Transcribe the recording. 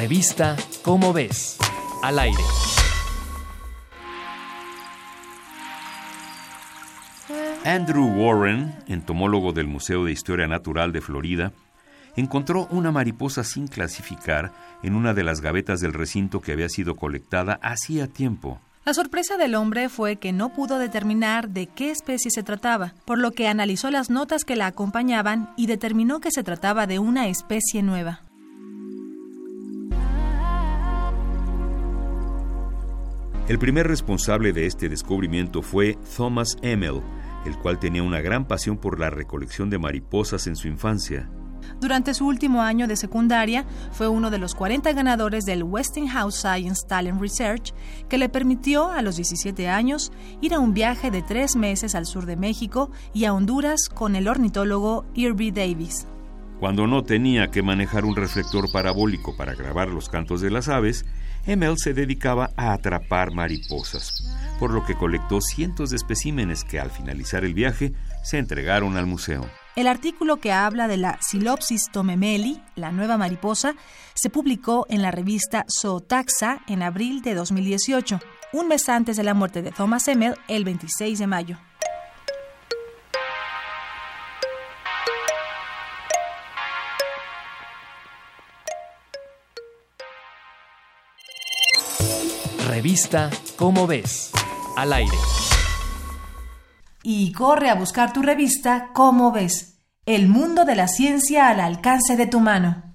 Revista Cómo ves, al aire. Andrew Warren, entomólogo del Museo de Historia Natural de Florida, encontró una mariposa sin clasificar en una de las gavetas del recinto que había sido colectada hacía tiempo. La sorpresa del hombre fue que no pudo determinar de qué especie se trataba, por lo que analizó las notas que la acompañaban y determinó que se trataba de una especie nueva. El primer responsable de este descubrimiento fue Thomas Emmel, el cual tenía una gran pasión por la recolección de mariposas en su infancia. Durante su último año de secundaria, fue uno de los 40 ganadores del Westinghouse Science Talent Research, que le permitió a los 17 años ir a un viaje de tres meses al sur de México y a Honduras con el ornitólogo Irby Davis. Cuando no tenía que manejar un reflector parabólico para grabar los cantos de las aves, Emel se dedicaba a atrapar mariposas, por lo que colectó cientos de especímenes que al finalizar el viaje se entregaron al museo. El artículo que habla de la Silopsis tomemeli, la nueva mariposa, se publicó en la revista Zootaxa en abril de 2018, un mes antes de la muerte de Thomas Emmel, el 26 de mayo. Revista Cómo ves, al aire y corre a buscar tu revista Cómo ves, el mundo de la ciencia al alcance de tu mano.